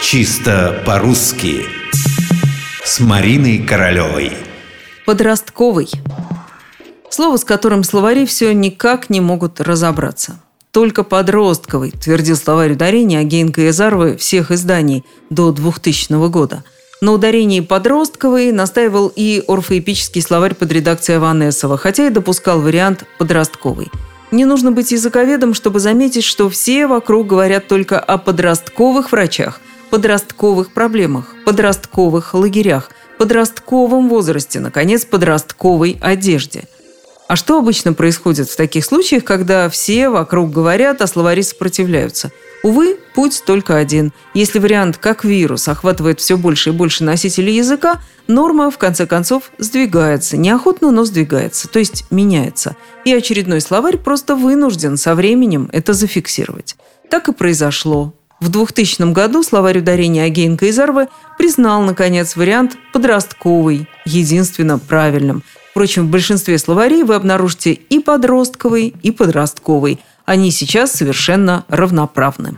Чисто по-русски С Мариной Королевой Подростковый Слово, с которым словари все никак не могут разобраться. Только подростковый, твердил словарь ударения Агеенко и Азаровой всех изданий до 2000 года. На ударении подростковый настаивал и орфоэпический словарь под редакцией Аванесова, хотя и допускал вариант подростковый – не нужно быть языковедом, чтобы заметить, что все вокруг говорят только о подростковых врачах, подростковых проблемах, подростковых лагерях, подростковом возрасте, наконец, подростковой одежде. А что обычно происходит в таких случаях, когда все вокруг говорят, а словари сопротивляются – Увы, путь только один. Если вариант как вирус охватывает все больше и больше носителей языка, норма, в конце концов, сдвигается. Неохотно, но сдвигается, то есть меняется. И очередной словарь просто вынужден со временем это зафиксировать. Так и произошло. В 2000 году словарь ударения Агеенко и Зарвы признал, наконец, вариант подростковый, единственно правильным. Впрочем, в большинстве словарей вы обнаружите и подростковый, и подростковый – они сейчас совершенно равноправны.